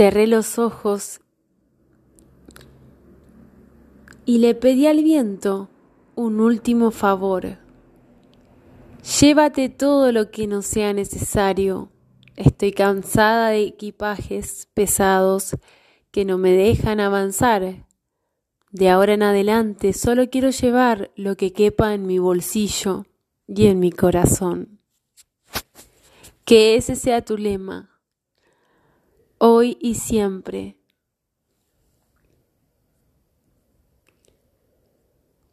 Cerré los ojos y le pedí al viento un último favor. Llévate todo lo que no sea necesario. Estoy cansada de equipajes pesados que no me dejan avanzar. De ahora en adelante solo quiero llevar lo que quepa en mi bolsillo y en mi corazón. Que ese sea tu lema, hoy y siempre